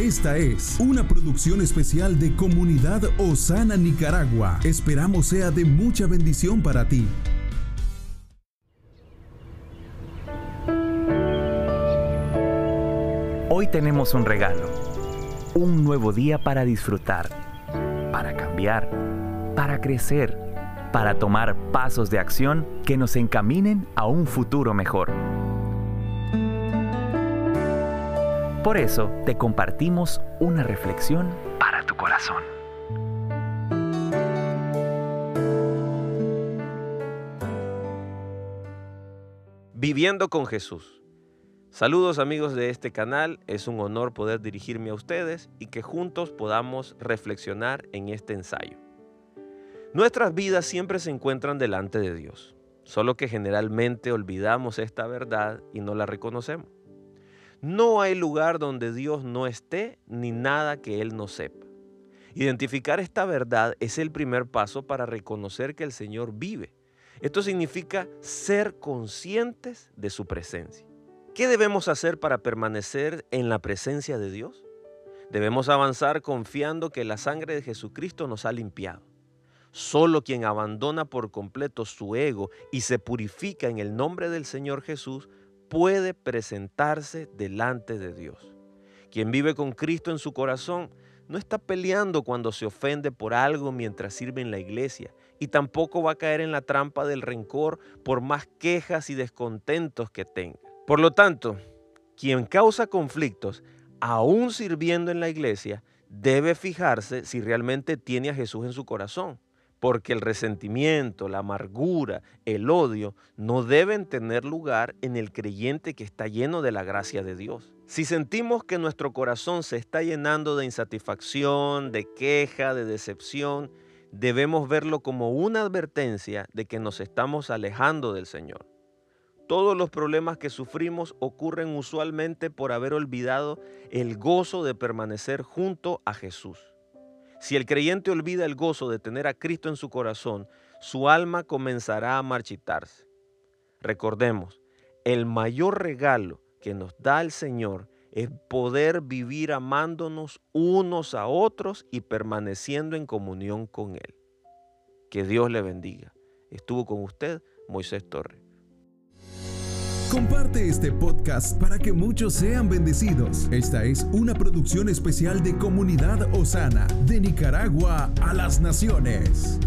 Esta es una producción especial de Comunidad Osana Nicaragua. Esperamos sea de mucha bendición para ti. Hoy tenemos un regalo, un nuevo día para disfrutar, para cambiar, para crecer, para tomar pasos de acción que nos encaminen a un futuro mejor. Por eso te compartimos una reflexión para tu corazón. Viviendo con Jesús. Saludos amigos de este canal, es un honor poder dirigirme a ustedes y que juntos podamos reflexionar en este ensayo. Nuestras vidas siempre se encuentran delante de Dios, solo que generalmente olvidamos esta verdad y no la reconocemos. No hay lugar donde Dios no esté ni nada que Él no sepa. Identificar esta verdad es el primer paso para reconocer que el Señor vive. Esto significa ser conscientes de su presencia. ¿Qué debemos hacer para permanecer en la presencia de Dios? Debemos avanzar confiando que la sangre de Jesucristo nos ha limpiado. Solo quien abandona por completo su ego y se purifica en el nombre del Señor Jesús puede presentarse delante de Dios. Quien vive con Cristo en su corazón no está peleando cuando se ofende por algo mientras sirve en la iglesia y tampoco va a caer en la trampa del rencor por más quejas y descontentos que tenga. Por lo tanto, quien causa conflictos, aún sirviendo en la iglesia, debe fijarse si realmente tiene a Jesús en su corazón, porque el resentimiento, la amargura, el odio no deben tener lugar en el creyente que está lleno de la gracia de Dios. Si sentimos que nuestro corazón se está llenando de insatisfacción, de queja, de decepción, debemos verlo como una advertencia de que nos estamos alejando del Señor. Todos los problemas que sufrimos ocurren usualmente por haber olvidado el gozo de permanecer junto a Jesús. Si el creyente olvida el gozo de tener a Cristo en su corazón, su alma comenzará a marchitarse. Recordemos, el mayor regalo que nos da el Señor es poder vivir amándonos unos a otros y permaneciendo en comunión con Él. Que Dios le bendiga. Estuvo con usted Moisés Torres. Comparte este podcast para que muchos sean bendecidos. Esta es una producción especial de Comunidad Osana, de Nicaragua a las Naciones.